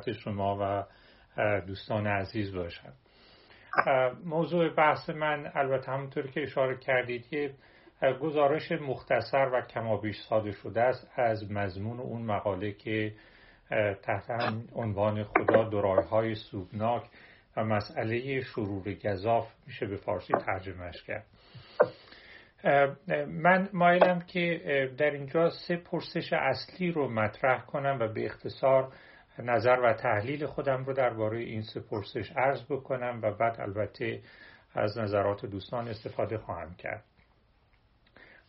خدمت شما و دوستان عزیز باشم. موضوع بحث من البته همونطور که اشاره کردید یه گزارش مختصر و کمابیش ساده شده است از مضمون اون مقاله که تحت عنوان خدا درای های سوگناک و مسئله شرور گذاف میشه به فارسی ترجمهش کرد. من مایلم که در اینجا سه پرسش اصلی رو مطرح کنم و به اختصار نظر و تحلیل خودم رو درباره این سه پرسش عرض بکنم و بعد البته از نظرات دوستان استفاده خواهم کرد.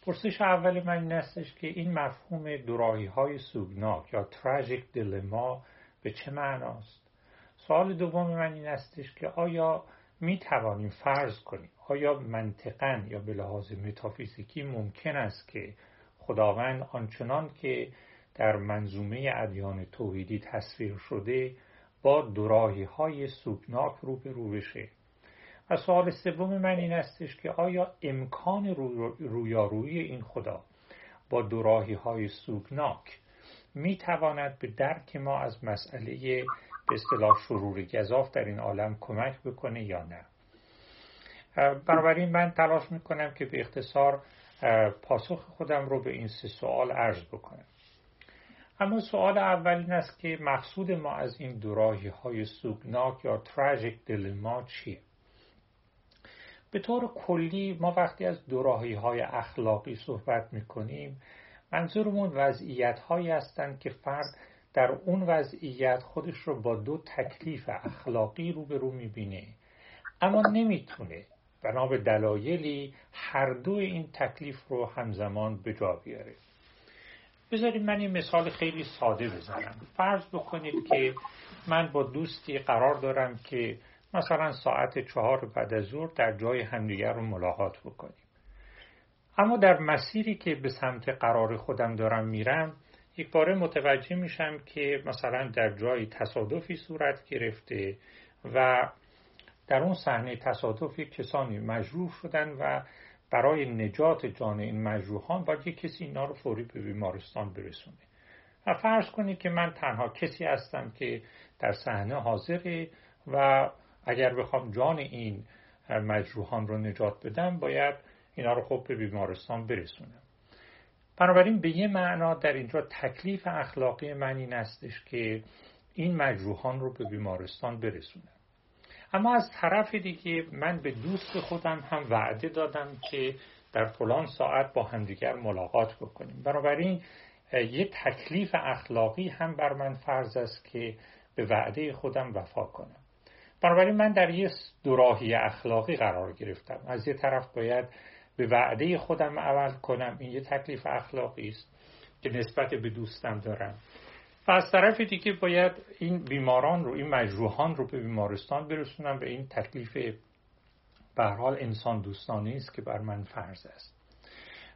پرسش اول من این استش که این مفهوم دوراهی های سوگناک یا تراژیک دلما به چه معناست سوال دوم من این استش که آیا می توانیم فرض کنیم آیا منطقا یا به لحاظ متافیزیکی ممکن است که خداوند آنچنان که در منظومه ادیان توحیدی تصویر شده با دوراهی های سوگناک رو بشه. و سوال سوم من این استش که آیا امکان رویارویی این خدا با دوراهی های سوگناک می تواند به درک ما از مسئله به اصطلاح شرور گذاف در این عالم کمک بکنه یا نه؟ بنابراین من تلاش می‌کنم که به اختصار پاسخ خودم رو به این سه سوال عرض بکنم. اما سوال اول این است که مقصود ما از این دوراهی های سوگناک یا تراژیک دلما چیه؟ به طور کلی ما وقتی از دوراهی های اخلاقی صحبت می‌کنیم منظورمون وضعیت هایی هستند که فرد در اون وضعیت خودش رو با دو تکلیف اخلاقی روبرو می‌بینه. اما نمی‌تونه بنا به دلایلی هر دو این تکلیف رو همزمان به جا بیاره. بذارید من این مثال خیلی ساده بزنم. فرض بکنید که من با دوستی قرار دارم که مثلا ساعت چهار بعد از ظهر در جای همدیگر رو ملاقات بکنیم. اما در مسیری که به سمت قرار خودم دارم میرم یک باره متوجه میشم که مثلا در جای تصادفی صورت گرفته و در اون صحنه تصادفی کسانی مجروح شدن و برای نجات جان این مجروحان باید یک کسی اینا رو فوری به بیمارستان برسونه. و فرض کنید که من تنها کسی هستم که در صحنه حاضره و اگر بخوام جان این مجروحان رو نجات بدم باید اینا رو خب به بیمارستان برسونم. بنابراین به یه معنا در اینجا تکلیف اخلاقی من این استش که این مجروحان رو به بیمارستان برسونم. اما از طرف دیگه من به دوست خودم هم وعده دادم که در فلان ساعت با همدیگر ملاقات بکنیم. بنابراین یه تکلیف اخلاقی هم بر من فرض است که به وعده خودم وفا کنم. بنابراین من در یه دوراهی اخلاقی قرار گرفتم. از یه طرف باید به وعده خودم عمل کنم. این یه تکلیف اخلاقی است که نسبت به دوستم دارم. و از طرف دیگه باید این بیماران رو این مجروحان رو به بیمارستان برسونم به این تکلیف به حال انسان دوستانه است که بر من فرض است.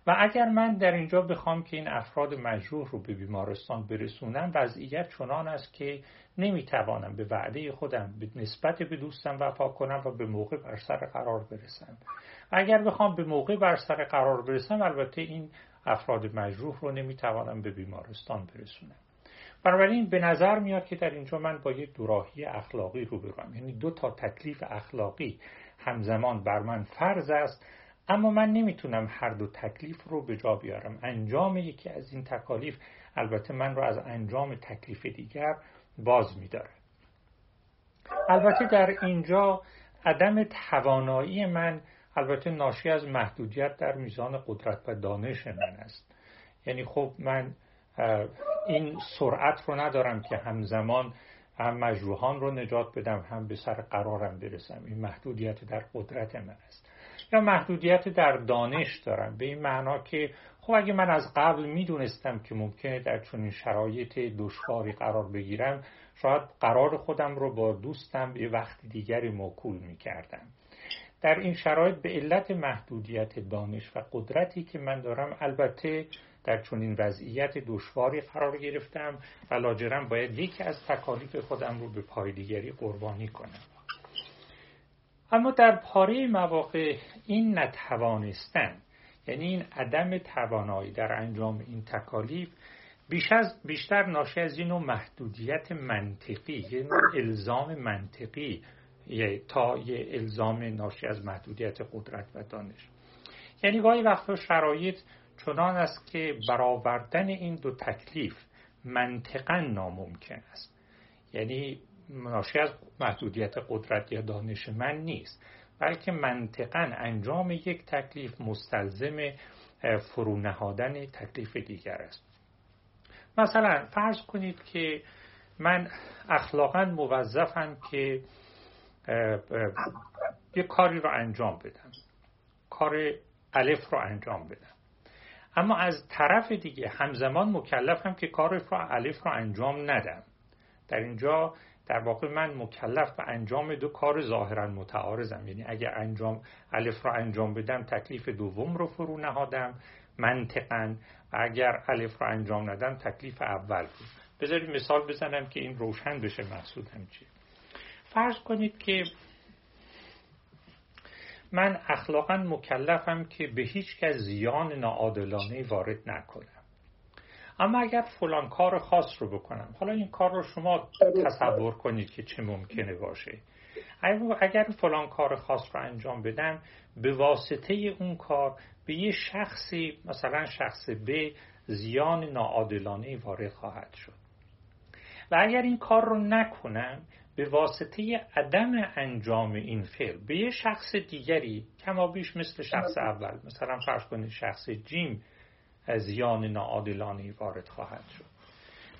و اگر من در اینجا بخوام که این افراد مجروح رو به بیمارستان برسونم وضعیت چنان است که نمی‌توانم به وعده خودم به نسبت به دوستم وفا کنم و به موقع بر سر قرار برسم. اگر بخوام به موقع بر سر قرار برسم البته این افراد مجروح رو نمی‌توانم به بیمارستان برسونم. بنابراین به نظر میاد که در اینجا من با یک دوراهی اخلاقی رو برم یعنی دو تا تکلیف اخلاقی همزمان بر من فرض است اما من نمی‌تونم هر دو تکلیف رو به جا بیارم. انجام یکی از این تکالیف البته من رو از انجام تکلیف دیگر باز میداره البته در اینجا عدم توانایی من البته ناشی از محدودیت در میزان قدرت و دانش من است. یعنی خب من این سرعت رو ندارم که همزمان هم مجروحان رو نجات بدم هم به سر قرارم برسم. این محدودیت در قدرت من است. یا محدودیت در دانش دارم. به این معنا که خب اگه من از قبل می‌دونستم که ممکنه در چنین شرایط دشواری قرار بگیرم شاید قرار خودم رو با دوستم به وقت دیگری موکول می‌کردم. در این شرایط به علت محدودیت دانش و قدرتی که من دارم البته در چنین وضعیت دشواری قرار گرفتم و لاجرم باید یکی از تکالیف خودم رو به پای دیگری قربانی کنم. اما در پاره مواقع این نتوانستن یعنی این عدم توانایی در انجام این تکالیف بیشتر ناشی از این محدودیت منطقی یه نوع الزام منطقی تا یه الزام ناشی از محدودیت قدرت و دانش. یعنی گاهی وقتا شرایط چنان است که برآوردن این دو تکلیف منطقا ناممکن است. یعنی ناشی از محدودیت قدرت یا دانش من نیست بلکه منطقا انجام یک تکلیف مستلزم فرونهادن تکلیف دیگر است. مثلا فرض کنید که من اخلاقا موظفم که یه کاری رو انجام بدم. کار الف رو انجام بدم. اما از طرف دیگه همزمان مکلفم که کار رو الف رو انجام ندم. در اینجا در واقع من مکلف به انجام دو کار ظاهرا متعارضم. یعنی اگر انجام الف رو انجام بدم تکلیف دوم رو فرو نهادم منطقا. و اگر الف رو انجام ندم تکلیف اول بود. بذارید مثال بزنم که این روشن بشه مقصودم چیه فرض کنید که من اخلاقا مکلفم که به هیچ کس زیان ناعادلانه وارد نکنم. اما اگر فلان کار خاص رو بکنم حالا این کار رو شما تصور کنید که چه ممکنه باشه. اگر فلان کار خاص رو انجام بدم به واسطه اون کار به یه شخصی مثلا شخص به زیان ناعادلانه وارد خواهد شد. و اگر این کار رو نکنم به واسطه عدم انجام این فعل به یه شخص دیگری کما بیش مثل شخص اول مثلا فرض کنید شخص جیم زیان ناعادلانه وارد خواهد شد.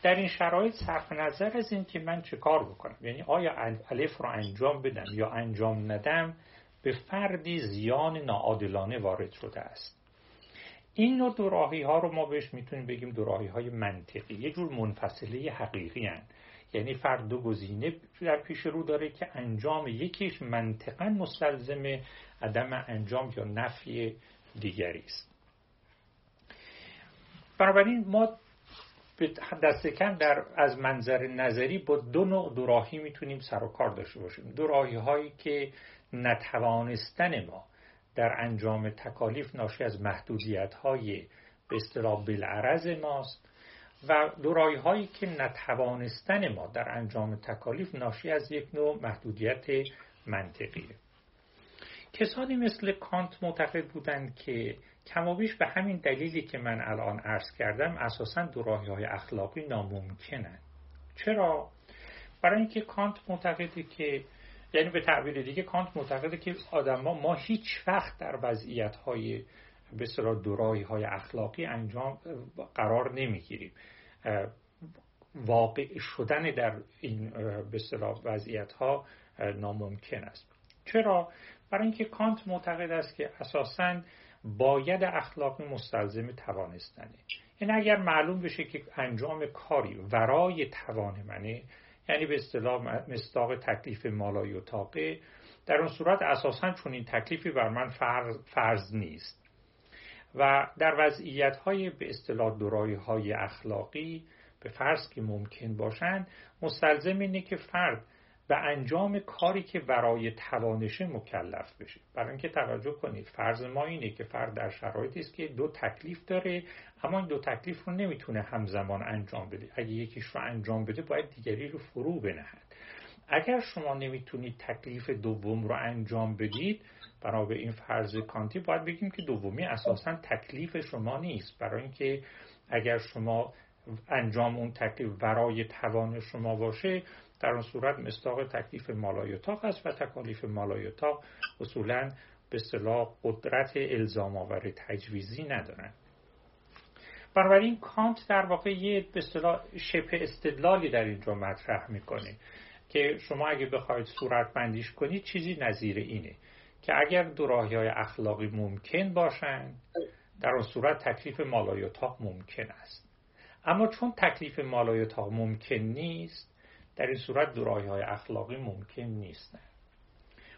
در این شرایط صرف نظر از این که من چه کار بکنم؟ یعنی آیا الف رو انجام بدم یا انجام ندم به فردی زیان ناعادلانه وارد شده است. این نوع دوراهی ها رو ما بهش می‌تونیم بگیم دوراهی های منطقی. یه جور منفصله حقیقی هن. یعنی فرد دو گزینه در پیش رو داره که انجام یکیش منطقا مستلزم عدم انجام یا نفی دیگری است. بنابراین ما دست کم در از منظر نظری با دو نوع دوراهی می‌تونیم سر و کار داشته باشیم. دوراهی هایی که نتوانستن ما در انجام تکالیف ناشی از محدودیت های به اصطلاح بالعرض ماست. و دورایی هایی که نتوانستن ما در انجام تکالیف ناشی از یک نوع محدودیت منطقیه کسانی مثل کانت معتقد بودند که کمابیش به همین دلیلی که من الان عرض کردم اساسا دوراهی های اخلاقی ناممکنند چرا؟ برای اینکه کانت معتقده که یعنی به تعبیر دیگه کانت معتقده که آدم ما هیچ وقت در وضعیت های به دوراهی های اخلاقی انجام قرار نمی‌گیریم. واقع شدن در این به وضعیت ها ناممکن است. چرا؟ برای اینکه کانت معتقد است که اساسا باید اخلاقی مستلزم توانستنه. این یعنی اگر معلوم بشه که انجام کاری ورای توان منه یعنی به اصطلاح مصداق تکلیف مالای و طاقه در اون صورت اساسا چون این تکلیفی بر من فرض, فرض نیست. و در وضعیت های به اصطلاح دورایی های اخلاقی به فرض که ممکن باشند مستلزم اینه که فرد به انجام کاری که برای توانشه مکلف بشه. برای اینکه توجه کنید فرض ما اینه که فرد در شرایطی است که دو تکلیف داره اما این دو تکلیف رو نمی‌تونه همزمان انجام بده. اگه یکیش رو انجام بده باید دیگری رو فرو بنهد. اگر شما نمی‌تونید تکلیف دوم رو انجام بدید برای به این فرض کانتی باید بگیم که دومی اساسا تکلیف شما نیست. برای اینکه اگر شما انجام اون تکلیف برای توان شما باشه در اون صورت مستاق تکلیف مالایتاق است و تکالیف مالایتاق اصولا به صلاح قدرت الزام آور تجویزی ندارن. بنابراین کانت در واقع یه به اصطلاح شبه استدلالی در اینجا مطرح می‌کنه که شما اگه بخواید صورت بندیش کنید چیزی نظیر اینه. که اگر دو های اخلاقی ممکن باشند در اون صورت تکلیف مالایتاق ممکن است. اما چون تکلیف مالایتاق ممکن نیست در این صورت دو های اخلاقی ممکن نیستند.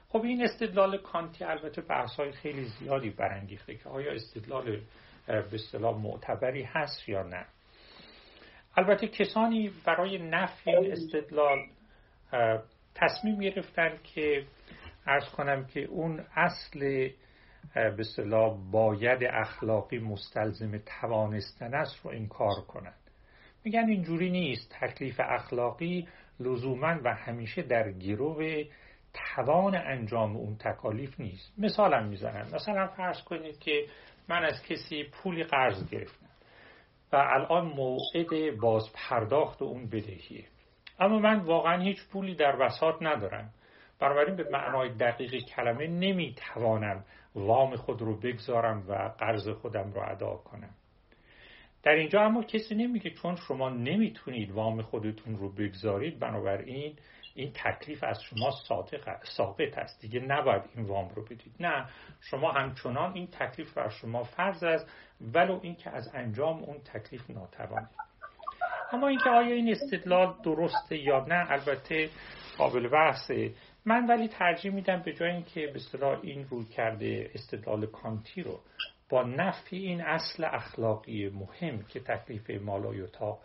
خب این استدلال کانتی البته بحث های خیلی زیادی برانگیخته که آیا استدلال به اصطلاح معتبری هست یا نه. البته کسانی برای نفی این استدلال تصمیم گرفتن که ارز کنم که اون اصل به صلاح باید اخلاقی مستلزم توانستن است رو کار کنند. میگن اینجوری نیست. تکلیف اخلاقی لزوما و همیشه در گروه توان انجام اون تکالیف نیست. مثالم می‌زنم. مثلا فرض کنید که من از کسی پولی قرض گرفتم و الان موعد باز پرداخت اون بدهیه. اما من واقعا هیچ پولی در وسط ندارم. بنابراین به معنای دقیق کلمه نمی‌توانم وام خود رو بگذارم و قرض خودم رو ادا کنم. در اینجا اما کسی نمیگه چون شما نمی‌تونید وام خودتون رو بگذارید بنابراین این تکلیف از شما ثابت است. دیگه نباید این وام رو بدید. نه شما همچنان این تکلیف بر شما فرض است ولو اینکه از انجام اون تکلیف ناتوانید. اما اینکه آیا این استدلال درسته یا نه البته قابل بحثه. من ولی ترجیح میدم به جای اینکه به اصطلاح این روی کرده استدلال کانتی رو با نفی این اصل اخلاقی مهم که تکلیف مالایوتا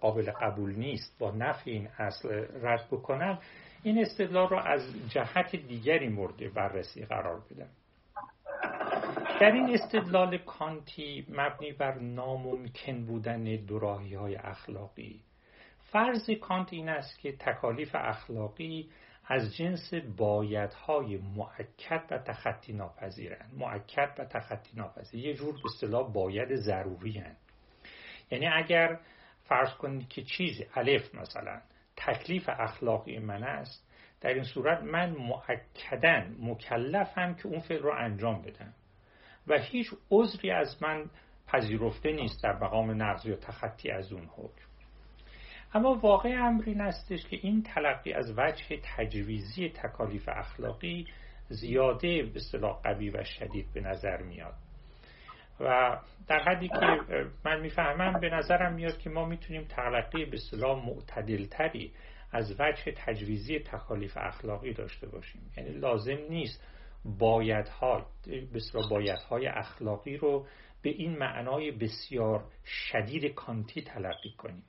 قابل قبول نیست با نفی این اصل رد بکنم این استدلال را از جهت دیگری مورد بررسی قرار بدم. در این استدلال کانتی مبنی بر ناممکن بودن دوراهی های اخلاقی. فرض کانت این است که تکالیف اخلاقی از جنس بایدهای معکد و تخطی ناپذیرند. معکد و تخطی ناپذیر. یه جور به اصطلاح باید ضروری هن. یعنی اگر فرض کنید که چیزی الف مثلا تکلیف اخلاقی من است در این صورت من معکدن مکلفم که اون فعل رو انجام بدم. و هیچ عذری از من پذیرفته نیست در مقام نقض یا تخطی از اون حکم. اما واقع امر این استش که این تلقی از وجه تجویزی تکالیف اخلاقی زیاده به اصطلاح قوی و شدید به نظر میاد. و در حدی که من می‌فهمم به نظرم میاد که ما می‌تونیم تلقی به اصطلاح معتدلتری از وجه تجویزی تکالیف اخلاقی داشته باشیم. یعنی لازم نیست بایدها بسیار بایدهای اخلاقی رو به این معنای بسیار شدید کانتی تلقی کنیم.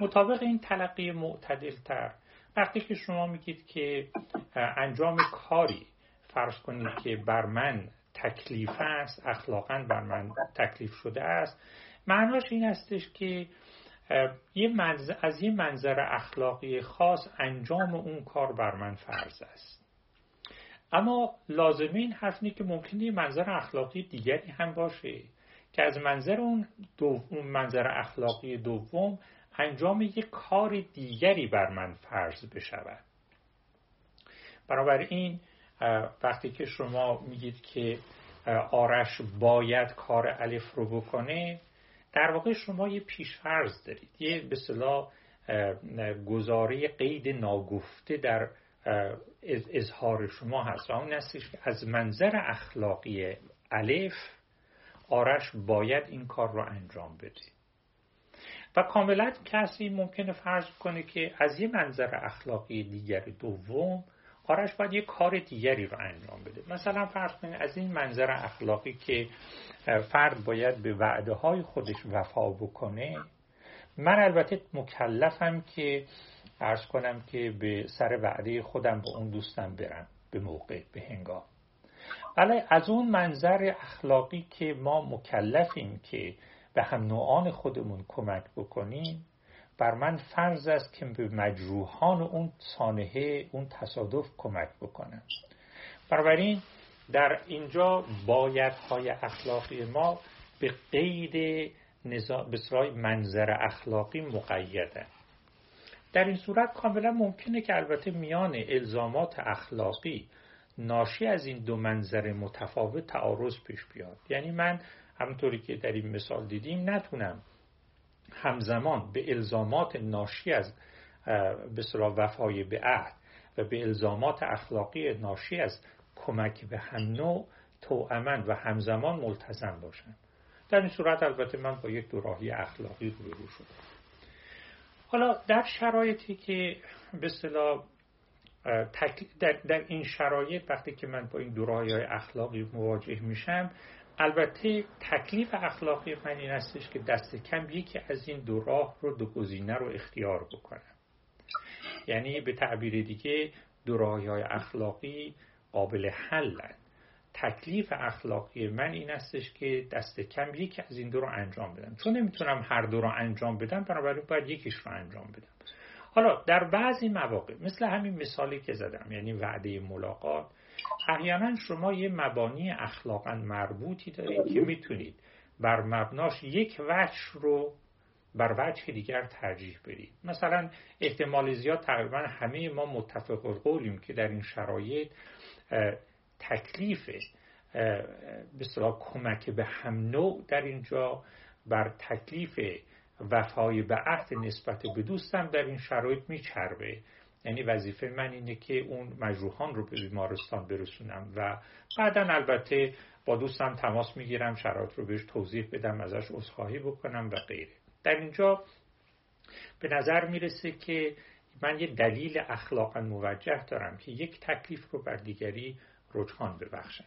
مطابق این تلقی معتدل تر وقتی که شما میگید که انجام کاری فرض کنید که بر من تکلیف است اخلاقا بر من تکلیف شده است معناش این استش که از یه منظر اخلاقی خاص انجام اون کار بر من فرض است. اما لازمه این حرف نیست که ممکنه منظر اخلاقی دیگری هم باشه که از منظر اون, اون منظر اخلاقی دوم انجام یک کار دیگری بر من فرض بشود. بنابراین وقتی که شما میگید که آرش باید کار الف رو بکنه در واقع شما یه پیشفرض دارید. یه به صلاح گزاره قید ناگفته در اظهار شما هست. اون هستش که از منظر اخلاقی الف آرش باید این کار رو انجام بده. کاملا کسی ممکنه فرض کنه که از یه منظر اخلاقی دیگر دوم آرش باید یه کار دیگری رو انجام بده. مثلا فرض کنید از این منظر اخلاقی که فرد باید به وعده های خودش وفا بکنه من البته مکلفم که فرض کنم که به سر وعده خودم با اون دوستم برم به موقع به هنگام. ولی از اون منظر اخلاقی که ما مکلفیم که به هم نوعان خودمون کمک بکنیم. بر من فرض است که به مجروحان اون سانحه اون تصادف کمک بکنم بنابراین در اینجا بایدهای اخلاقی ما به قید بسرای منظر اخلاقی مقیده. در این صورت کاملا ممکنه که البته میان الزامات اخلاقی ناشی از این دو منظر متفاوت تعارض پیش بیاد. یعنی من همونطوری که در این مثال دیدیم نتونم همزمان به الزامات ناشی از به وفای به عهد و به الزامات اخلاقی ناشی از کمک به هم نوع توأمن و همزمان ملتزم باشم در این صورت البته من با یک دوراهی اخلاقی روبرو شدم. حالا در شرایطی که به اصطلاح در, در این شرایط وقتی که من با این دوراهی اخلاقی مواجه میشم البته تکلیف اخلاقی من این هستش که دست کم یکی از این دو راه رو دو گزینه رو اختیار بکنم. یعنی به تعبیر دیگه دو های اخلاقی قابل حلن. تکلیف اخلاقی من این استش که دست کم یکی از این دو رو انجام بدم. چون نمی‌تونم هر دو رو انجام بدم بنابراین باید یکیش رو انجام بدم. حالا در بعضی مواقع مثل همین مثالی که زدم یعنی وعده ملاقات احیانا شما یه مبانی اخلاقا مربوطی دارید که می‌تونید بر مبناش یک وجه رو بر وجه دیگر ترجیح بدید. مثلا احتمال زیاد تقریبا همه ما متفق القولیم که در این شرایط تکلیف به کمک به هم نوع در اینجا بر تکلیف وفای به عهد نسبت به دوستم در این شرایط میچربه. یعنی وظیفه من اینه که اون مجروحان رو به بیمارستان برسونم و بعدا البته با دوستم تماس می‌گیرم شرایط رو بهش توضیح بدم ازش عذرخواهی بکنم و غیره. در اینجا به نظر می‌رسه که من یه دلیل اخلاقا موجه دارم که یک تکلیف رو بر دیگری رجحان ببخشم.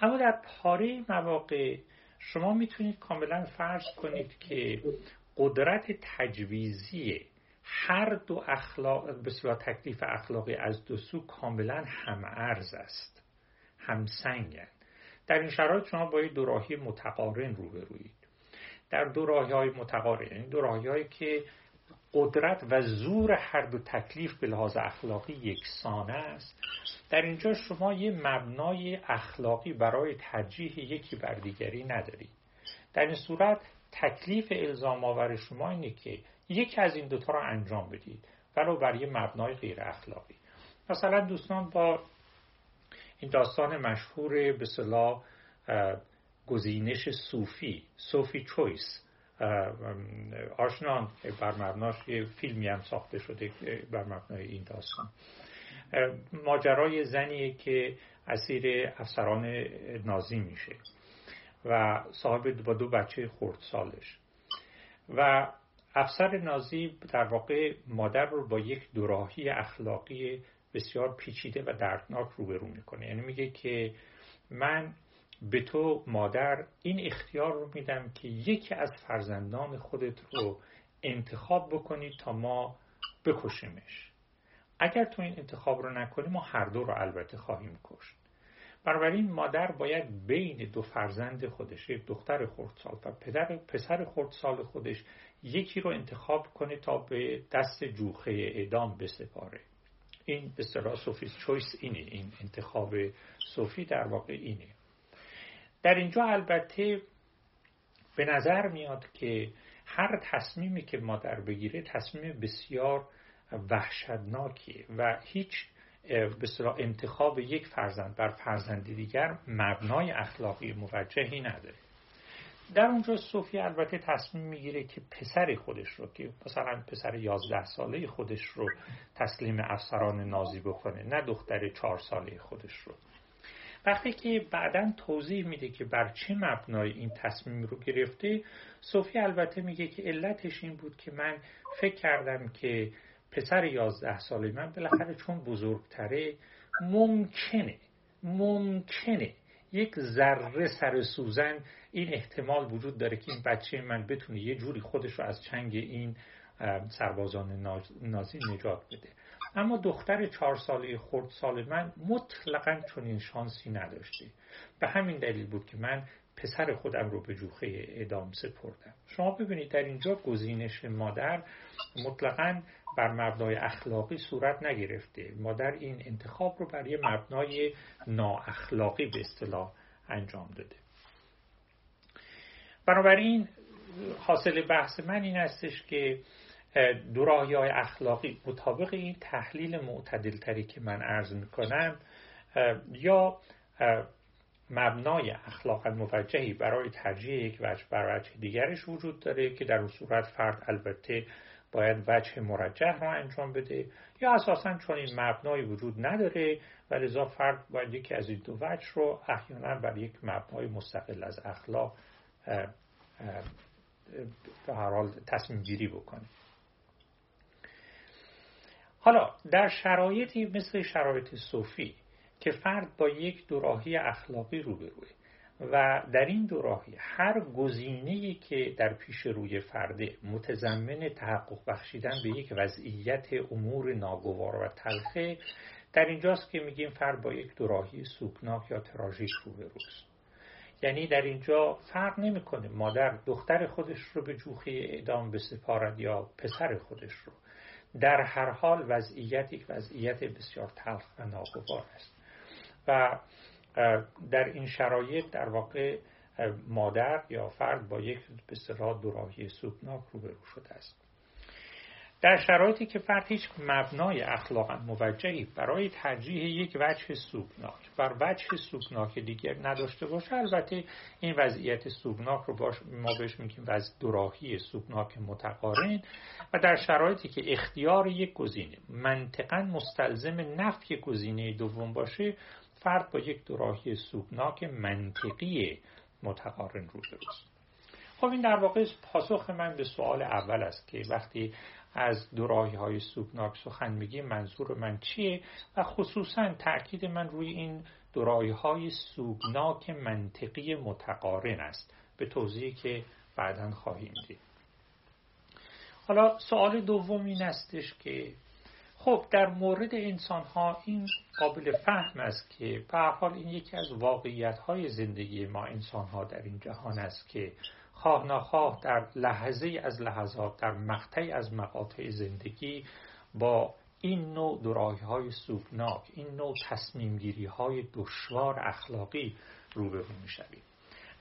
اما در پاره مواقع شما می‌تونید کاملا فرض کنید که قدرت تجویزی هر دو اخلاق به تکلیف اخلاقی از دو سو کاملا هم ارز است. همسنگن. در این شرایط شما با دو راهی متقارن روبرویید. در دو راهی های متقارن این یعنی دو راهی هایی که قدرت و زور هر دو تکلیف به لحاظ اخلاقی یکسانه است در اینجا شما یه مبنای اخلاقی برای ترجیح یکی بر دیگری ندارید. در این صورت تکلیف الزام آور شما اینه که یکی از این دوتا رو انجام بدید. ولو بر یه مبنای غیر اخلاقی. مثلا دوستان با این داستان مشهور به صلاح گزینش صوفی صوفی چویس. آشنان بر مبناش یه فیلمی هم ساخته شده بر مبنای این داستان. ماجرای زنیه که اسیر افسران نازی میشه و صاحب با دو بچه خردسالش. و افسر نازی در واقع مادر رو با یک دوراهی اخلاقی بسیار پیچیده و دردناک روبرو می‌کنه. یعنی میگه که من به تو مادر این اختیار رو میدم که یکی از فرزندان خودت رو انتخاب بکنی تا ما بکشیمش. اگر تو این انتخاب رو نکنی ما هر دو رو البته خواهیم کشت. بنابراین مادر باید بین دو فرزند خودش یک دختر خردسال و پدر پسر خردسال خودش یکی رو انتخاب کنه تا به دست جوخه اعدام بسپاره. این به اصطلاح سوفیس چویس اینه این انتخاب صوفی در واقع اینه. در اینجا البته به نظر میاد که هر تصمیمی که مادر بگیره تصمیم بسیار وحشتناکیه و هیچ به انتخاب یک فرزند بر فرزند دیگر مبنای اخلاقی موجهی نداره. در اونجا صوفی البته تصمیم می‌گیره که پسر خودش رو که مثلا پسر یازده ساله خودش رو تسلیم افسران نازی بکنه نه دختر چهار ساله خودش رو. وقتی که بعدا توضیح میده که بر چه مبنای این تصمیم رو گرفته صوفی البته میگه که علتش این بود که من فکر کردم که پسر یازده ساله من بالاخره چون بزرگتره ممکنه ممکنه یک ذره سر سوزن این احتمال وجود داره که این بچه من بتونه یه جوری خودش رو از چنگ این سربازان نازی نجات بده. اما دختر چهار ساله خورد سال من مطلقا چنین شانسی نداشته. به همین دلیل بود که من پسر خودم رو به جوخه اعدام سپردم. شما ببینید در اینجا گزینش مادر مطلقا بر مبنای اخلاقی صورت نگرفته. مادر این انتخاب رو برای مبنای نااخلاقی به اصطلاح انجام داده. بنابراین حاصل بحث من این استش که دو های اخلاقی مطابق این تحلیل معتدل تری که من عرض می‌کنم یا مبنای اخلاقا موجهی برای ترجیح یک وجه بر وجه دیگرش وجود داره که در اون صورت فرد البته باید وجه مرجح را انجام بده. یا اساسا چون این مبنایی وجود نداره و لذا فرد باید یکی از این دو وجه رو احیانا بر یک مبنای مستقل از اخلاق به هر حال تصمیم گیری بکنه. حالا در شرایطی مثل شرایط صوفی که فرد با یک دوراهی اخلاقی روبروه و در این دو راهی هر گزینه‌ای که در پیش روی فرده متضمن تحقق بخشیدن به یک وضعیت امور ناگوار و تلخه در اینجاست که میگیم فرد با یک دوراهی سوکناک یا تراژیک روبروست یعنی در اینجا فرق نمی‌کنه مادر دختر خودش رو به جوخه اعدام بسپارد یا پسر خودش رو. در هر حال وضعیت یک وضعیت بسیار تلخ و ناگوار است. و در این شرایط در واقع مادر یا فرد با یک به دوراهی سوکناک روبرو شده است. در شرایطی که فرد هیچ مبنای اخلاقا موجهی برای ترجیح یک وجه سوکناک بر وجه سوکناک دیگر نداشته باشه البته این وضعیت سوکناک رو باش ما بهش میگیم وضع دوراهی سوکناک متقارن و در شرایطی که اختیار یک گزینه منطقا مستلزم نفی گزینه دوم باشه فرد با یک دوراهی سوکناک منطقی متقارن روبروست خب این در واقع پاسخ من به سوال اول است که وقتی از دوراهی های سوکناک سخن میگیم منظور من چیه؟ و خصوصا تاکید من روی این دوراهی های سوگناک منطقی متقارن است. به توضیحی که بعدا خواهیم دید. حالا سوال دوم این استش که خب در مورد انسان ها این قابل فهم است که به حال این یکی از واقعیت های زندگی ما انسان ها در این جهان است که خواه نخواه در لحظه از لحظات در مقطعی از مقاطع زندگی با این نوع درایه های سوگناک این نوع تصمیم های دشوار اخلاقی روبرو می شوید.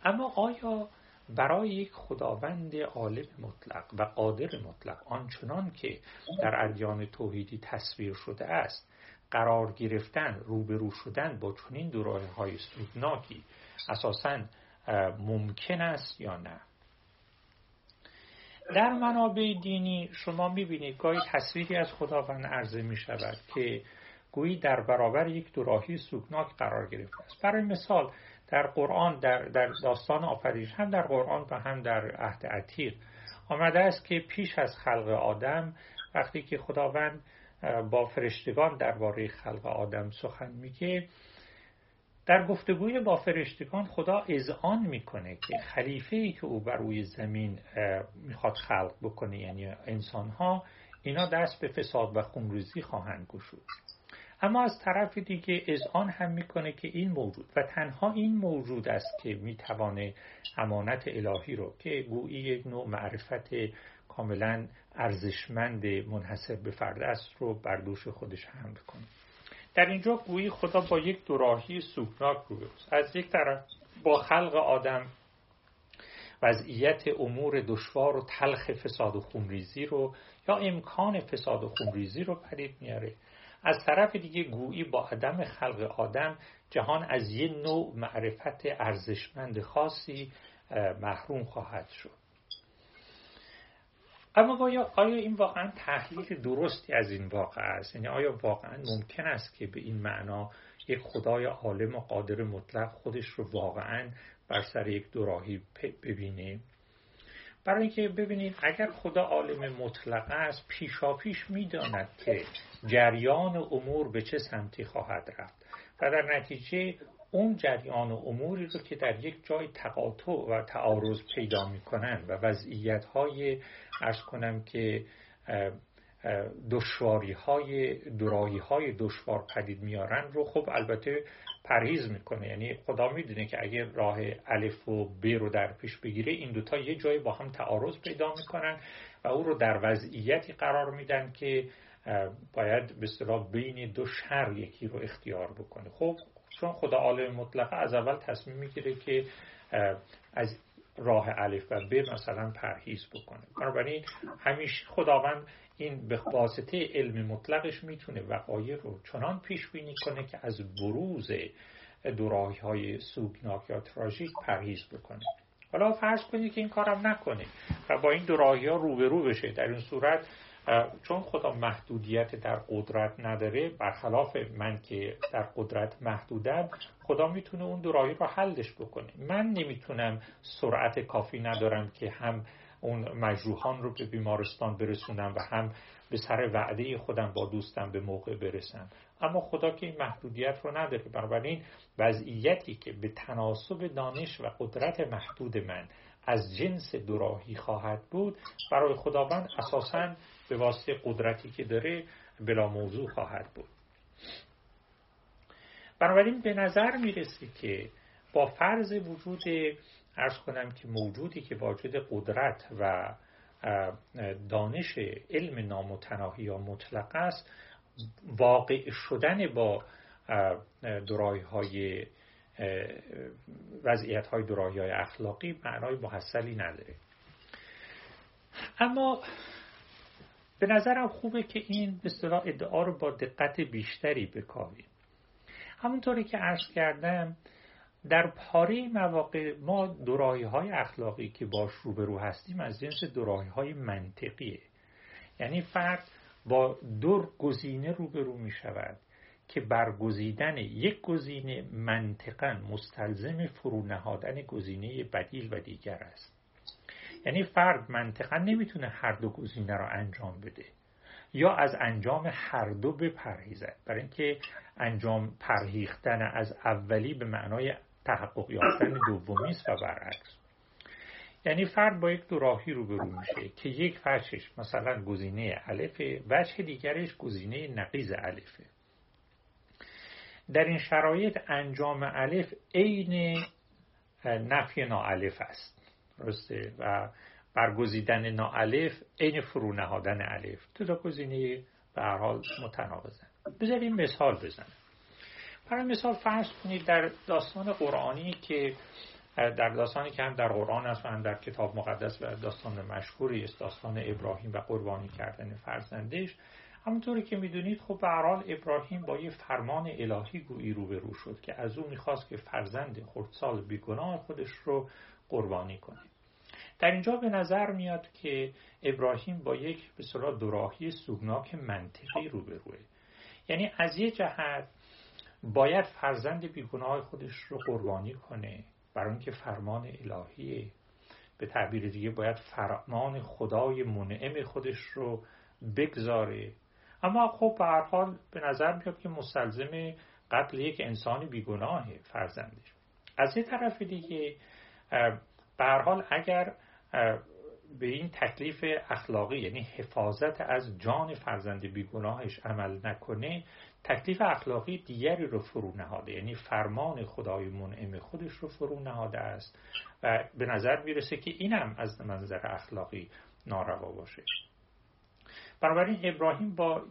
اما آیا برای یک خداوند عالم مطلق و قادر مطلق آنچنان که در ادیان توحیدی تصویر شده است قرار گرفتن روبرو شدن با چنین دوراه های سودناکی اساسا ممکن است یا نه؟ در منابع دینی شما می‌بینید گاهی تصویری از خداوند عرضه می شود که گویی در برابر یک دوراهی سوکناک قرار گرفته است. برای مثال در قرآن در, در داستان آفریش هم در قرآن و هم در عهد عتیق. آمده است که پیش از خلق آدم وقتی که خداوند با فرشتگان درباره خلق آدم سخن میگه در گفتگوی با فرشتگان خدا اذعان می‌کنه که خلیفه ای که او بر روی زمین می‌خواد خلق بکنه یعنی انسان ها اینا دست به فساد و خونریزی خواهند گشود. اما از طرف دیگه اذعان هم می‌کنه که این موجود و تنها این موجود است که می‌توانه امانت الهی رو که گویی یک نوع معرفت کاملا ارزشمند منحصر به فرد است رو بر دوش خودش حمل کنه. در اینجا گویی خدا با یک دوراهی سوکناک روبروست از یک طرف با خلق آدم وضعیت امور دشوار و تلخ فساد و خونریزی رو یا امکان فساد و خونریزی رو پدید میاره از طرف دیگه گویی با عدم خلق آدم جهان از یه نوع معرفت ارزشمند خاصی محروم خواهد شد. اما آیا, آیا این واقعا تحلیل درستی از این واقع است؟ یعنی آیا واقعا ممکن است که به این معنا یک خدای عالم و قادر مطلق خودش رو واقعا بر سر یک دوراهی ببینه؟ برای اینکه ببینید اگر خدا عالم مطلق است پیشا پیش می‌داند که جریان امور به چه سمتی خواهد رفت و در نتیجه اون جریان اموری رو که در یک جای تقاطع و تعارض پیدا می‌کنن و وضعیت های ارز کنم که دشواری های درایی های دشوار پدید میارن رو خب البته پرهیز می‌کنه. یعنی خدا می‌دونه که اگر راه الف و ب رو در پیش بگیره این دوتا یه جایی با هم تعارض پیدا می‌کنن و او رو در وضعیتی قرار میدن که باید به اصطلاح بین دو شر یکی رو اختیار بکنه. خب چون خدا عالم مطلقه از اول تصمیم می‌گیره که از راه الف و ب مثلا پرهیز بکنه. بنابراین همیشه خداوند این به واسطه علم مطلقش می‌تونه وقایع رو چنان پیش بینی کنه که از بروز دوراهی های سوگناک یا تراژیک پرهیز بکنه. حالا فرض کنید که این کارم نکنه و با این دوراهی ها روبرو بشه. در این صورت چون خدا محدودیت در قدرت نداره برخلاف من که در قدرت محدودم خدا می‌تونه اون دوراهی رو حلش بکنه. من نمی‌تونم سرعت کافی ندارم که هم اون مجروحان رو به بیمارستان برسونم و هم به سر وعده خودم با دوستم به موقع برسم اما خدا که این محدودیت رو نداره. بنابراین وضعیتی که به تناسب دانش و قدرت محدود من از جنس دوراهی خواهد بود برای خداوند اساسا به واسطه قدرتی که داره بلا موضوع خواهد بود. بنابراین به نظر می‌رسه که با فرض وجود ارز کنم که موجودی که واجد قدرت و دانش علم نامتناهی یا مطلق است واقع شدن با درای های وضعیت های درایی های اخلاقی معنای محصلی نداره. اما به نظرم خوبه که این به ادعا رو با دقت بیشتری بکاویم. همونطوری که عرض کردم در پاره مواقع ما درایی های اخلاقی که باش روبرو هستیم از جنس درایی های منطقیه. یعنی فرد با دور گزینه روبرو می شود که برگزیدن یک گزینه منطقا مستلزم فرو نهادن گزینه بدیل و دیگر است. یعنی فرد منطقا نمی‌تونه هر دو گزینه را انجام بده یا از انجام هر دو بپرهیزد. برای اینکه انجام پرهیختن از اولی به معنای تحقق یافتن دومی است و برعکس. یعنی فرد با یک دو راهی روبرو میشه که یک وجهش مثلا گزینه الف وجه دیگرش گزینه نقیز الفه. در این شرایط انجام الف عین نفی ناالف است. درسته؟ و برگزیدن ناالف عین فرو نهادن الف. تو تا گزینه به هر حال متناقضن بذاریم مثال بزنم. برای مثال فرض کنید در داستان قرآنی که در داستانی که هم در قرآن است و هم در کتاب مقدس و داستان مشهوری است داستان ابراهیم و قربانی کردن فرزندش همونطوری که می‌دونید خب به ابراهیم با یه فرمان الهی گویی روبرو شد که از او می‌خواست که فرزند خردسال بیگناه خودش رو قربانی کنه. در اینجا به نظر میاد که ابراهیم با یک به صلاح دوراهی سوگناک منطقی روبروه. یعنی از یه جهت باید فرزند بیگناه خودش رو قربانی کنه برای اینکه فرمان الهیه. به تعبیر دیگه باید فرمان خدای منعم خودش رو بگذاره. اما خب به هر حال به نظر میاد که مستلزم قتل یک انسان بیگناه فرزندش. از یه طرف دیگه به هر حال اگر به این تکلیف اخلاقی یعنی حفاظت از جان فرزند بیگناهش عمل نکنه تکلیف اخلاقی دیگری رو فرو نهاده. یعنی فرمان خدای منعم خودش رو فرو نهاده است و به نظر می‌رسه که اینم از منظر اخلاقی ناروا باشه. بنابراین ابراهیم با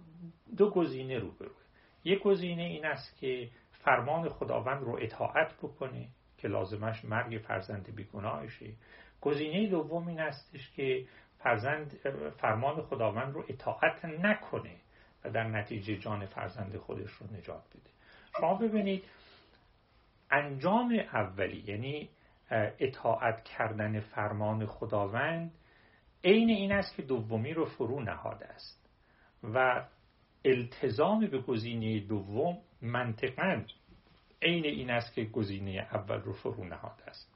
دو گزینه روبروه یک گزینه این است که فرمان خداوند رو اطاعت بکنه که لازمش مرگ فرزند بیگناهشه. گزینه دوم این استش که فرزند فرمان خداوند رو اطاعت نکنه و در نتیجه جان فرزند خودش رو نجات بده. شما ببینید انجام اولی یعنی اطاعت کردن فرمان خداوند عین این است که دومی رو فرو نهاده است و التزام به گزینه دوم منطقا عین این است که گزینه اول رو فرو نهاده است.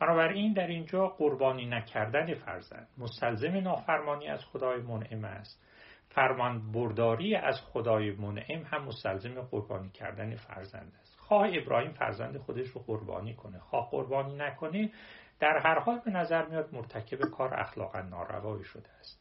بنابراین در اینجا قربانی نکردن فرزند مستلزم نافرمانی از خدای منعم است. فرمان برداری از خدای منعم هم مستلزم قربانی کردن فرزند است. خواه ابراهیم فرزند خودش رو قربانی کنه. خواه قربانی نکنه در هر حال به نظر میاد مرتکب کار اخلاقا ناروایی شده است.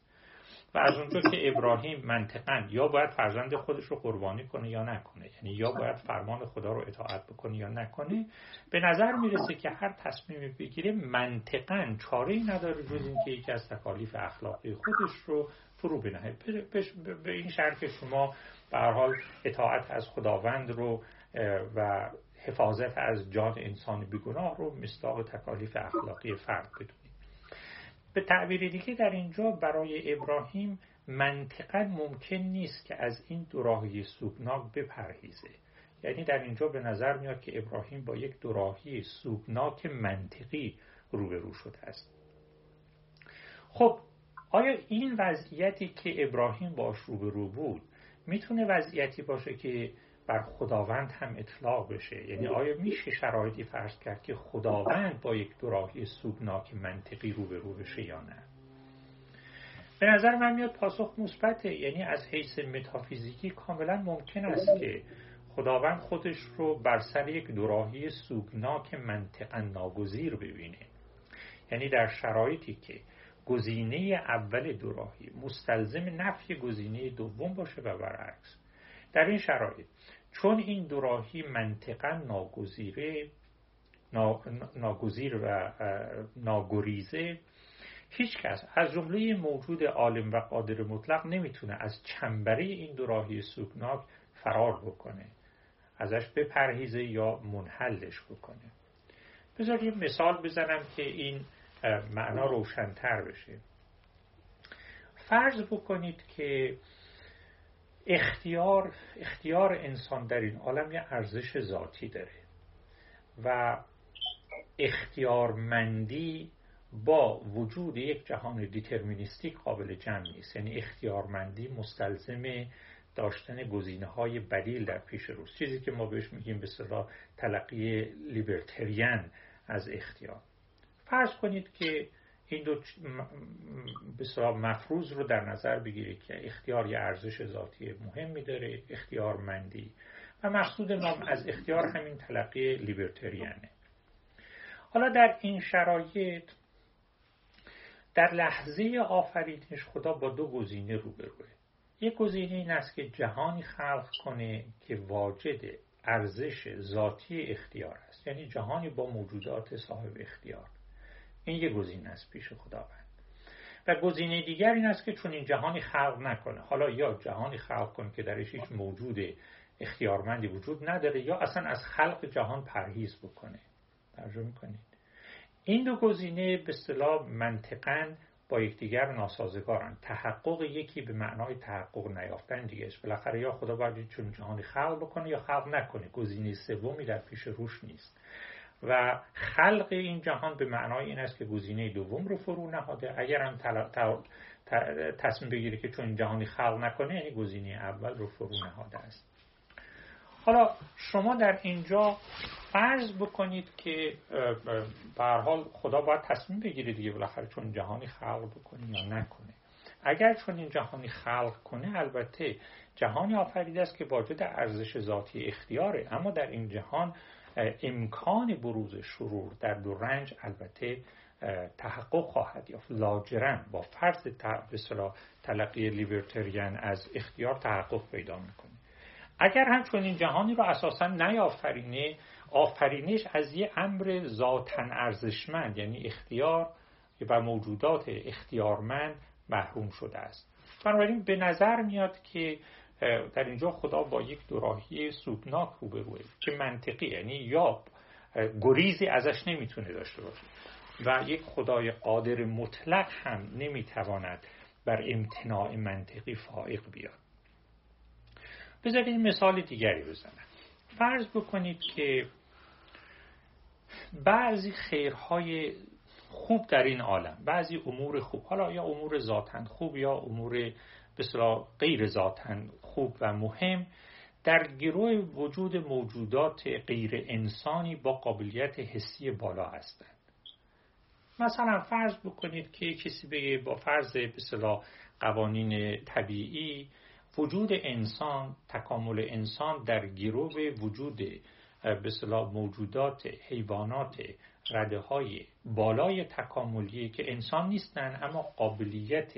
و از اونجا که ابراهیم منطقا یا باید فرزند خودش رو قربانی کنه یا نکنه. یعنی یا باید فرمان خدا رو اطاعت بکنه یا نکنه. به نظر می‌رسه که هر تصمیمی بگیره منطقا چاره ای نداره جز اینکه یکی از تکالیف اخلاقی خودش رو فرو بنهه. به این شرط که شما به حال اطاعت از خداوند رو و حفاظت از جان انسان بیگناه رو مستاق تکالیف اخلاقی فرد بدونید. به تعبیر دیگه در اینجا برای ابراهیم منطقا ممکن نیست که از این دوراهی سوگناک بپرهیزه. یعنی در اینجا به نظر میاد که ابراهیم با یک دوراهی سوگناک منطقی روبرو شده است. خب آیا این وضعیتی که ابراهیم باش روبرو بود می‌تونه وضعیتی باشه که بر خداوند هم اطلاق بشه. یعنی آیا میشه شرایطی فرض کرد که خداوند با یک دوراهی سوگناک منطقی روبرو بشه یا نه؟ به نظر من میاد پاسخ مثبته. یعنی از حیث متافیزیکی کاملا ممکن است که خداوند خودش رو بر سر یک دوراهی سوگناک منطقا ناگزیر ببینه. یعنی در شرایطی که گزینه اول دوراهی مستلزم نفی گزینه دوم باشه و برعکس. در این شرایط چون این دوراهی منطقا ناگزیره ناگزیر و ناگریزه هیچ کس از جمله موجود عالم و قادر مطلق نمی‌تونه از چنبره این دوراهی سوکناک فرار بکنه ازش بپرهیزه یا منحلش بکنه. بذار یه مثال بزنم که این معنا روشنتر بشه. فرض بکنید که اختیار اختیار انسان در این عالم یه ارزش ذاتی داره و اختیارمندی با وجود یک جهان دیترمینیستیک قابل جمع نیست. یعنی اختیارمندی مستلزم داشتن گزینه های بدیل در پیش روز چیزی که ما بهش میگیم به صلاح تلقی لیبرتریان از اختیار. فرض کنید که این دو صلاح مفروض رو در نظر بگیرید که اختیار یه ارزش ذاتی مهمی داره اختیارمندی. و مقصود ما از اختیار همین تلقی لیبرتریانه. حالا در این شرایط در لحظه آفرینش خدا با دو گزینه روبروه. یک گزینه این است که جهانی خلق کنه که واجد ارزش ذاتی اختیار است. یعنی جهانی با موجودات صاحب اختیار. این یک گزینه است پیش خداوند. و گزینه دیگر این است که چون این جهانی خلق نکنه حالا یا جهانی خلق کنه که درش هیچ موجود اختیارمندی وجود نداره یا اصلا از خلق جهان پرهیز بکنه. ترجمه می‌کنید. این دو گزینه به اصطلاح منطقا با یکدیگر ناسازگارن. تحقق یکی به معنای تحقق نیافتن دیگه است. بالاخره یا خدا باید چون جهانی خلق بکنه یا خلق نکنه. گزینه سومی در پیش روش نیست. و خلق این جهان به معنای این است که گزینه دوم رو فرو نهاده. اگر هم تصمیم بگیره که چون جهانی خلق نکنه یعنی گزینه اول رو فرو نهاده است. حالا شما در اینجا فرض بکنید که به حال خدا باید تصمیم بگیره دیگه بالاخره چون جهانی خلق بکنه یا نکنه. اگر چون این جهانی خلق کنه البته جهانی آفریده است که واجد ارزش ذاتی اختیاره. اما در این جهان امکان بروز شرور در دو رنج البته تحقق خواهد یافت. لاجرن با فرض تلقی لیبرتریان از اختیار تحقق پیدا می‌کنه. اگر هم این جهانی رو اساسا نیافرینه آفرینش از یه امر ذاتن ارزشمند یعنی اختیار و موجودات اختیارمند محروم شده است. بنابراین به نظر میاد که در اینجا خدا با یک دوراهی سودناک روبروه که منطقی یعنی یا گریزی ازش نمی‌تونه داشته باشه. و یک خدای قادر مطلق هم نمی‌تواند بر امتناع منطقی فائق بیاد. بذارید مثال دیگری بزنم. فرض بکنید که بعضی خیرهای خوب در این عالم بعضی امور خوب حالا یا امور ذاتن خوب یا امور بسیار غیر ذاتن خوب و مهم در گروه وجود موجودات غیر انسانی با قابلیت حسی بالا هستند. مثلا فرض بکنید که کسی بگه با فرض به قوانین طبیعی وجود انسان تکامل انسان در گروه وجود به موجودات حیوانات رده های بالای تکاملی که انسان نیستن اما قابلیت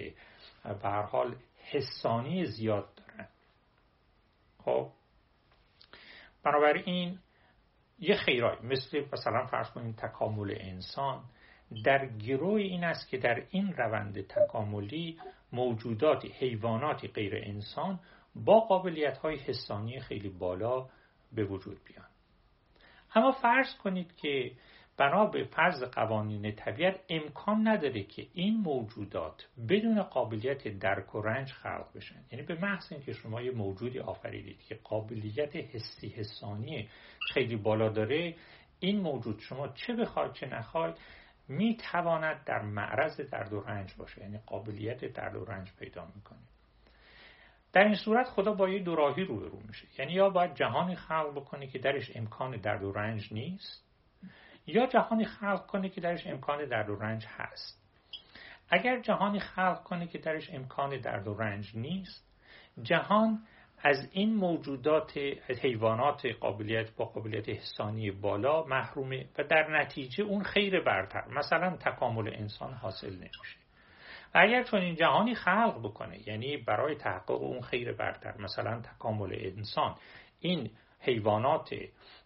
به حال حسانی زیاد خب. بنابراین یه خیرای مثل مثلا فرض کنید تکامل انسان در گروه این است که در این روند تکاملی موجودات حیواناتی غیر انسان با قابلیت های حسانی خیلی بالا به وجود بیان. اما فرض کنید که بنا به فرض قوانین طبیعت امکان نداره که این موجودات بدون قابلیت درک و رنج خلق بشن. یعنی به محض اینکه شما یه موجودی آفریدید که قابلیت حسی حسانی خیلی بالا داره این موجود شما چه بخواید چه نخواید می تواند در معرض درد و رنج باشه. یعنی قابلیت درد و رنج پیدا می‌کنه. در این صورت خدا با یه دوراهی رو میشه. یعنی یا باید جهانی خلق بکنه که درش امکان درد و رنج نیست یا جهانی خلق کنه که درش امکان درد و رنج هست. اگر جهانی خلق کنه که درش امکان درد و رنج نیست جهان از این موجودات حیوانات قابلیت با قابلیت حسانی بالا محرومه و در نتیجه اون خیر برتر مثلا تکامل انسان حاصل نمیشه. اگر چون این جهانی خلق بکنه یعنی برای تحقق اون خیر برتر مثلا تکامل انسان این حیوانات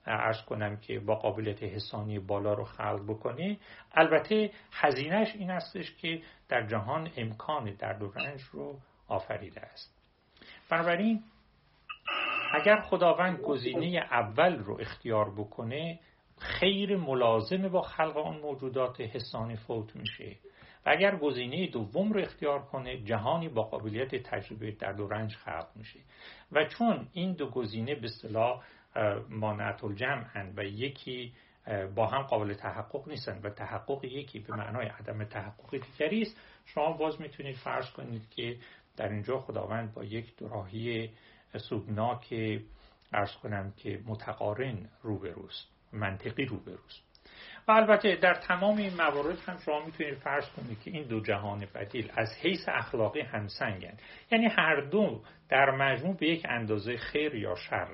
ارز کنم که با قابلیت حسانی بالا رو خلق بکنه البته هزینهش این استش که در جهان امکان درد و رنج رو آفریده است. بنابراین اگر خداوند گزینه اول رو اختیار بکنه خیر ملازم با خلق آن موجودات حسانی فوت میشه. اگر گزینه دوم رو اختیار کنه جهانی با قابلیت تجربه درد و رنج خلق میشه. و چون این دو گزینه به اصطلاح مانعت الجمع و یکی با هم قابل تحقق نیستن و تحقق یکی به معنای عدم تحقق دیگری است شما باز می‌تونید فرض کنید که در اینجا خداوند با یک دوراهی سوگناک ارز کنم که متقارن روبروست منطقی روبروست. و البته در تمام این موارد هم شما می‌تونید فرض کنید که این دو جهان بدیل از حیث اخلاقی همسنگن. یعنی هر دو در مجموع به یک اندازه خیر یا شر.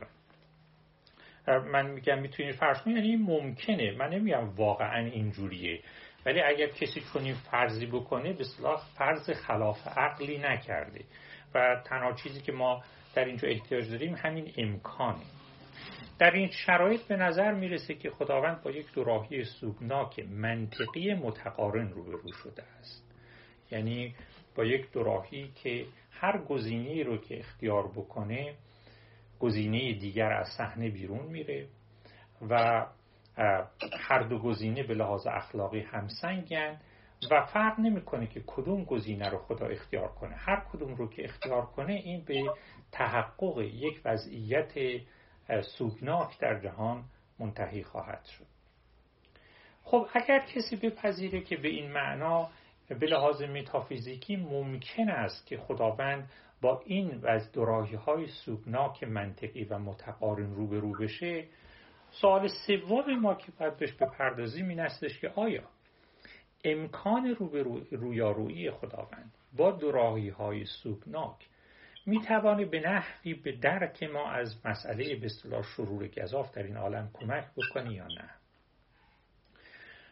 من میگم می‌تونید فرض کنید یعنی ممکنه. من نمیگم واقعا اینجوریه. ولی اگر کسی چنین فرضی بکنه به صلاح فرض خلاف عقلی نکرده. و تنها چیزی که ما در اینجا احتیاج داریم همین امکانه. در این شرایط به نظر می‌رسه که خداوند با یک دوراهی سوگناک منطقی متقارن روبرو شده است. یعنی با یک دوراهی که هر گزینه رو که اختیار بکنه گزینه دیگر از صحنه بیرون میره و هر دو گزینه به لحاظ اخلاقی همسنگن و فرق نمی‌کنه که کدوم گزینه رو خدا اختیار کنه. هر کدوم رو که اختیار کنه این به تحقق یک وضعیت سوگناک در جهان منتهی خواهد شد. خب اگر کسی بپذیره که به این معنا به لحاظ متافیزیکی ممکن است که خداوند با این و از دراهی های سوگناک منطقی و متقارن روبرو بشه سوال سوم ما که باید بهش بپردازیم این استش که آیا امکان رویارویی خداوند با دراهی های سوگناک می توانه به نحوی به درک ما از مسئله به اصطلاح شرور گذاف در این عالم کمک بکنی یا نه.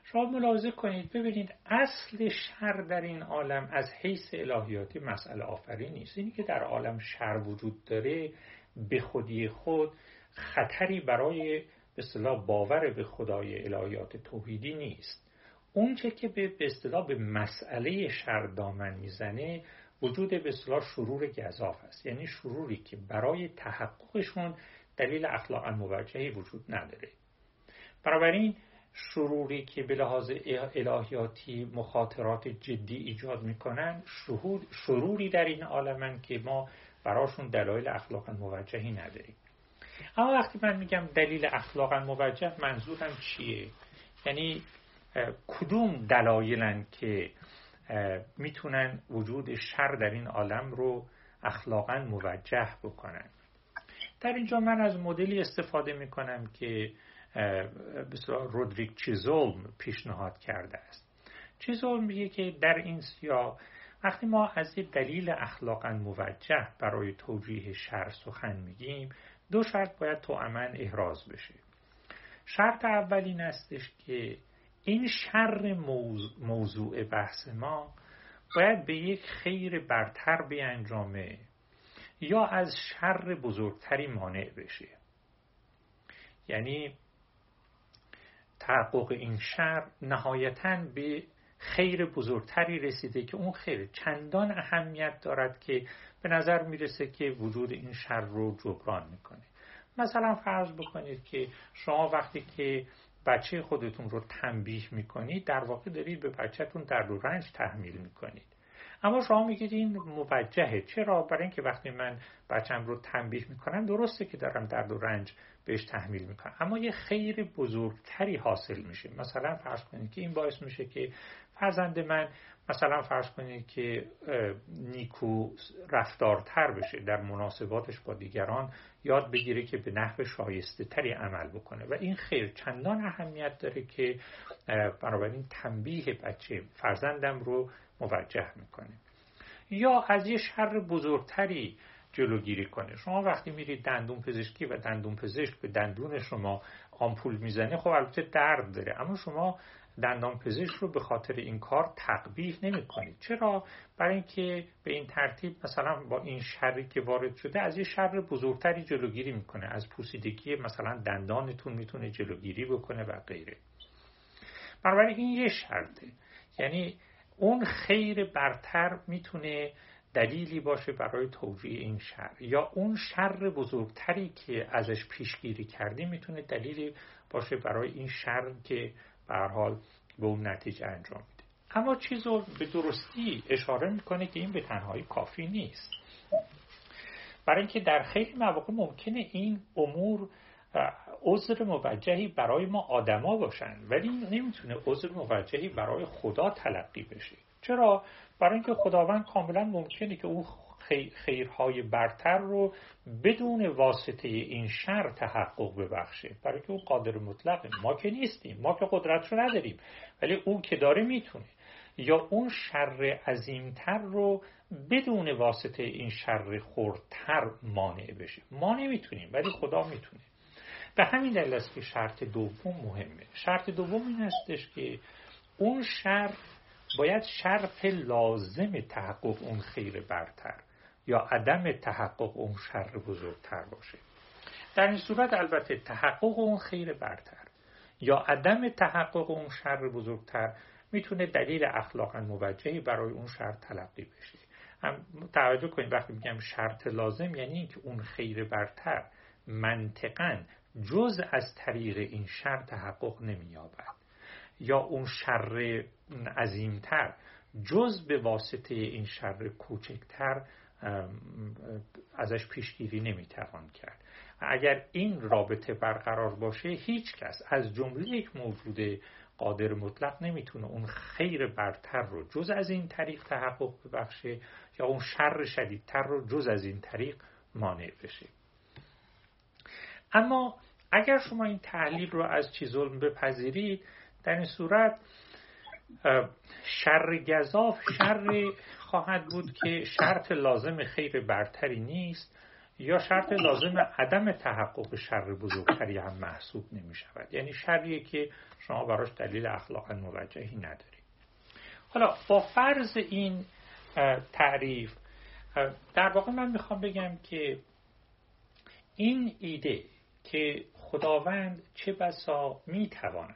شما ملاحظه کنید ببینید اصل شر در این عالم از حیث الهیاتی مسئله آفرین نیست. اینی که در عالم شر وجود داره به خودی خود خطری برای به اصطلاح باور به خدای الهیات توحیدی نیست. اونچه که به اصطلاح به مسئله شر دامن می‌زنه وجود به اصطلاح شرور گذاف است. یعنی شروری که برای تحققشون دلیل اخلاقا موجهی وجود نداره. بنابراین شروری که به لحاظ الهیاتی مخاطرات جدی ایجاد می‌کنن شروری در این عالمن که ما براشون دلایل اخلاقا موجهی نداریم. اما وقتی من میگم دلیل اخلاقا موجه منظورم چیه؟ یعنی کدوم دلایلن که می‌تونن وجود شر در این عالم رو اخلاقا موجه بکنن. در اینجا من از مدلی استفاده می‌کنم که رودریک چیزولم پیشنهاد کرده است. چیزولم میگه که در این سیاه وقتی ما از یه دلیل اخلاقا موجه برای توجیه شر سخن میگیم دو شرط باید تو امن احراز بشه. شرط اول این استش که این شر موضوع بحث ما باید به یک خیر برتر بیانجامه یا از شر بزرگتری مانع بشه. یعنی تحقق این شر نهایتا به خیر بزرگتری رسیده که اون خیر چندان اهمیت دارد که به نظر می‌رسه که وجود این شر رو جبران می‌کنه. مثلا فرض بکنید که شما وقتی که بچه خودتون رو تنبیه می‌کنید در واقع دارید به بچهتون درد و رنج تحمیل می‌کنید. اما شما میگید این موجهه. چرا؟ برای اینکه وقتی من بچم رو تنبیه می‌کنم درسته که دارم درد و رنج بهش تحمیل می‌کنم اما یه خیر بزرگتری حاصل میشه. مثلا فرض کنید که این باعث میشه که فرزند من مثلا فرض کنید که نیکو رفتارتر بشه در مناسباتش با دیگران یاد بگیره که به نحو شایسته تری عمل بکنه. و این خیر چندان اهمیت داره که بنابراین تنبیه بچه فرزندم رو موجه می‌کنه. یا از یه شر بزرگتری جلوگیری کنه. شما وقتی میرید دندون پزشکی و دندون پزشک به دندون شما آمپول می‌زنه خب البته درد داره. اما شما دندان پزشک رو به خاطر این کار تقبیح نمی کنید چرا؟ برای اینکه به این ترتیب مثلا با این شری که وارد شده از یه شر بزرگتری جلوگیری می‌کنه. از پوسیدگی مثلا دندانتون می‌تونه جلوگیری بکنه و غیره. بنابراین این یه شرطه. یعنی اون خیر برتر می‌تونه دلیلی باشه برای توجیه این شر. یا اون شر بزرگتری که ازش پیشگیری کردیم می‌تونه دلیلی باشه برای این شر که به حال به اون نتیجه انجام میده. اما چیز رو به درستی اشاره می‌کنه که این به تنهایی کافی نیست. برای اینکه در خیلی مواقع ممکنه این امور عذر موجهی برای ما آدما باشن ولی نمی‌تونه عذر موجهی برای خدا تلقی بشه. چرا؟ برای اینکه خداوند کاملا ممکنه که اون خیرهای برتر رو بدون واسطه این شر تحقق ببخشه. برای که اون قادر مطلقه. ما که نیستیم. ما که قدرت رو نداریم. ولی اون که داره می‌تونه. یا اون شر عظیمتر رو بدون واسطه این شر خورتر مانع بشه. ما نمی‌تونیم ولی خدا می‌تونه. به همین دلیل است که شرط دوم مهمه. شرط دوم این هستش که اون شر باید شرط لازم تحقق اون خیر برتر یا عدم تحقق اون شر بزرگتر باشه. در این صورت البته تحقق اون خیر برتر یا عدم تحقق اون شر بزرگتر می‌تونه دلیل اخلاقا موجهی برای اون شر تلقی بشه. هم توجه کنید وقتی میگم شرط لازم یعنی اینکه اون خیر برتر منطقا جز از طریق این شر تحقق نمییابد. یا اون شر عظیمتر. جز به واسطه این شر کوچکتر ازش پیشگیری نمی‌توان کرد. اگر این رابطه برقرار باشه هیچ کس از جمله یک موجود قادر مطلق نمی‌تونه اون خیر برتر رو جز از این طریق تحقق ببخشه یا اون شر شدیدتر رو جز از این طریق مانع بشه. اما اگر شما این تحلیل رو از چیزولم بپذیرید در این صورت شر گذاف شر خواهد بود که شرط لازم خیر برتری نیست یا شرط لازم عدم تحقق شر بزرگتری هم محسوب نمی شود. یعنی شریه که شما براش دلیل اخلاقا موجهی ندارید. حالا با فرض این تعریف در واقع من می‌خوام بگم که این ایده که خداوند چه بسا می‌تواند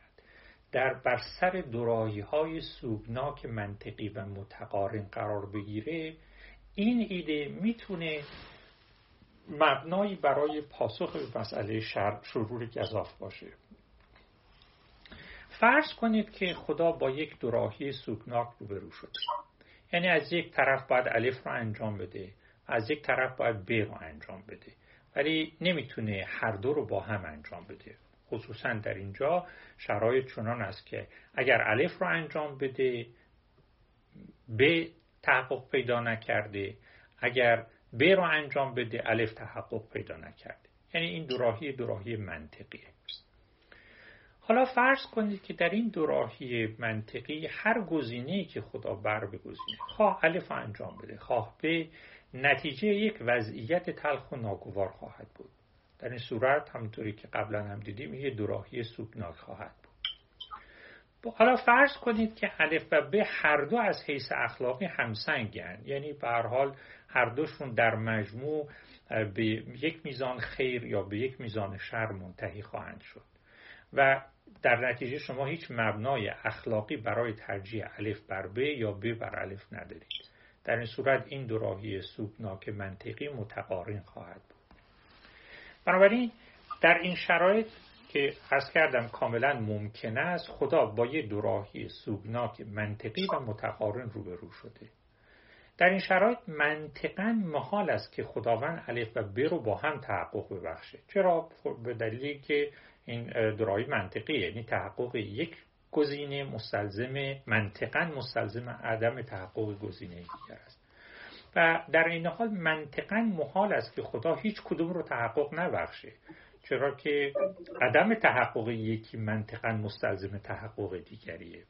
در بر سر دراهی های سوگناک منطقی و متقارن قرار بگیره این ایده می‌تونه مبنایی برای پاسخ به مسئله شر شرور گذاف باشه. فرض کنید که خدا با یک دراهی سوگناک روبرو شده یعنی از یک طرف باید الف رو انجام بده از یک طرف باید ب رو انجام بده. ولی نمی‌تونه هر دو رو با هم انجام بده. خصوصا در اینجا شرایط چنان است که اگر الف رو انجام بده ب تحقق پیدا نکرده اگر ب رو انجام بده الف تحقق پیدا نکرده. یعنی این دوراهی دوراهی منطقیه. حالا فرض کنید که در این دوراهی منطقی هر گزینه‌ای که خدا بر بگزینه خواه الف انجام بده خواه به نتیجه یک وضعیت تلخ و ناگوار خواهد بود. در این صورت همونطوری که قبلا هم دیدیم یه دوراهی سوگناک خواهد بود. حالا فرض کنید که الف و ب هر دو از حیث اخلاقی همسنگن. یعنی به هر حال هر دوشون در مجموع به یک میزان خیر یا به یک میزان شر منتهی خواهند شد. و در نتیجه شما هیچ مبنای اخلاقی برای ترجیح الف بر ب یا ب بر الف ندارید. در این صورت این دوراهی سوگناک منطقی متقارن خواهد بود. بنابراین در این شرایط که ارز کردم کاملا ممکن است خدا با یه دوراهی سوگناک منطقی و متقارن روبرو شده. در این شرایط منطقا محال است که خداوند الف و ب رو با هم تحقق ببخشه. چرا؟ خب به دلیلی که این درایی منطقی یعنی تحقق یک گزینه مستلزم منطقا مستلزم عدم تحقق گزینه دیگر است. و در این حال منطقا محال است که خدا هیچ کدوم رو تحقق نبخشه. چرا که عدم تحقق یکی منطقا مستلزم تحقق دیگریه.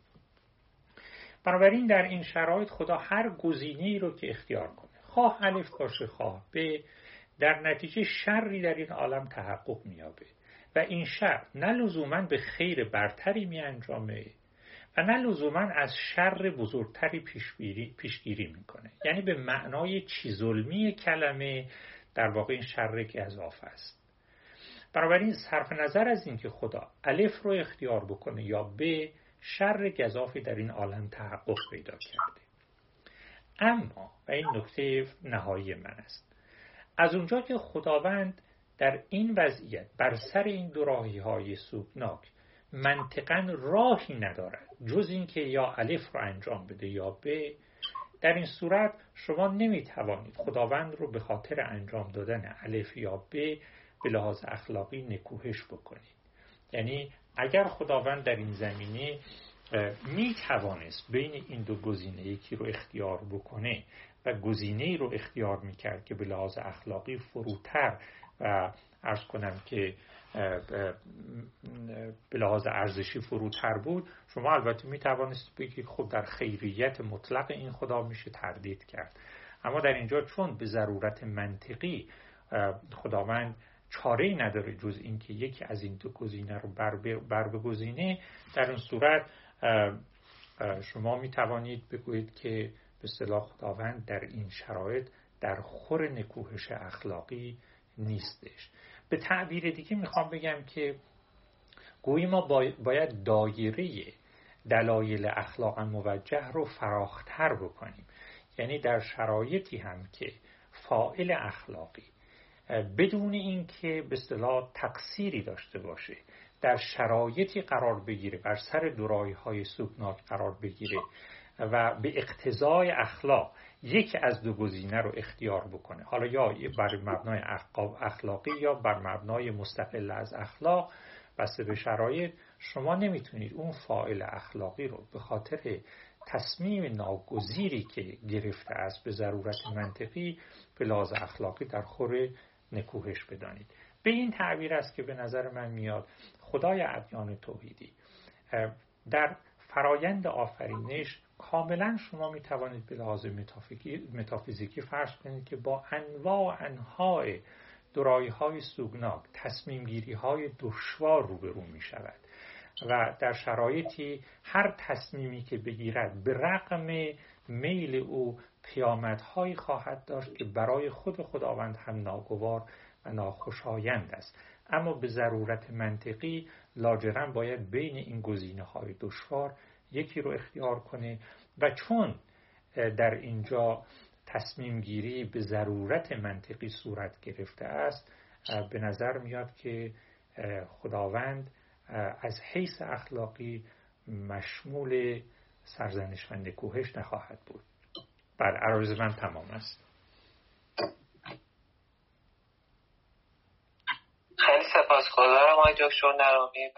بنابراین در این شرایط خدا هر گزینه رو که اختیار کنه خواه الف باشه خواه به در نتیجه شری در این عالم تحقق میابه و این شر نه لزوما به خیر برتری می انجامه و نه لزوما از شر بزرگتری پیشگیری می‌کنه. یعنی به معنای چیزلمی کلمه در واقع این شر گذاف است. بنابراین صرف نظر از اینکه خدا الف رو اختیار بکنه یا به شر گذافی در این عالم تحقق پیدا کرده. اما و این نکته نهایی من است از اونجا که خداوند در این وضعیت بر سر این دو راهی های سوگناک منطقا راهی ندارد جز اینکه یا الف رو انجام بده یا ب. در این صورت شما نمی توانید خداوند رو به خاطر انجام دادن الف یا ب به لحاظ اخلاقی نکوهش بکنید. یعنی اگر خداوند در این زمینه می توانست بین این دو گزینه یکی رو اختیار بکنه و گزینه رو اختیار می کرد که به لحاظ اخلاقی فروتر و ارز کنم که به لحاظ ارزشی فروتر بود. شما البته می توانست بگید خب در خیریت مطلق این خدا میشه تردید کرد. اما در اینجا چون به ضرورت منطقی خداوند چاره نداره جز اینکه یکی از این دو گزینه رو بر بگزینه در این صورت شما می توانید بگویید که به صلاح خداوند در این شرایط در خور نکوهش اخلاقی نیستش. به تعبیر دیگه می‌خوام بگم که گویی ما باید دایره دلایل اخلاقا موجه رو فراختر بکنیم. یعنی در شرایطی هم که فائل اخلاقی بدون اینکه به اصطلاح تقصیری داشته باشه در شرایطی قرار بگیره بر سر دورایی های سوگناک قرار بگیره و به اقتضای اخلاق یکی از دو گزینه رو اختیار بکنه. حالا یا بر مبنای اخلاقی یا بر مبنای مستقل از اخلاق بسته به شرایط شما نمی‌تونید اون فائل اخلاقی رو به خاطر تصمیم ناگزیری که گرفته است به ضرورت منطقی به لحاظ اخلاقی در خور نکوهش بدانید. به این تعبیر است که به نظر من میاد خدای ادیان توحیدی در فرایند آفرینش کاملا شما می توانید به لحاظ متافیزیکی فرض کنید که با انواع انهای درایی های سوگناک تصمیم گیری های دشوار روبرو می شود و در شرایطی هر تصمیمی که بگیرد به رقم میل او پیامدهایی خواهد داشت که برای خود خداوند هم ناگوار و ناخوشایند است. اما به ضرورت منطقی لاجرم باید بین این گزینه های دشوار یکی رو اختیار کنه و چون در اینجا تصمیم گیری به ضرورت منطقی صورت گرفته است به نظر میاد که خداوند از حیث اخلاقی مشمول سرزنش و نکوهش نخواهد بود. بله عرض من تمام است. خیلی سپاسگزارم آقای دکتر نرامی.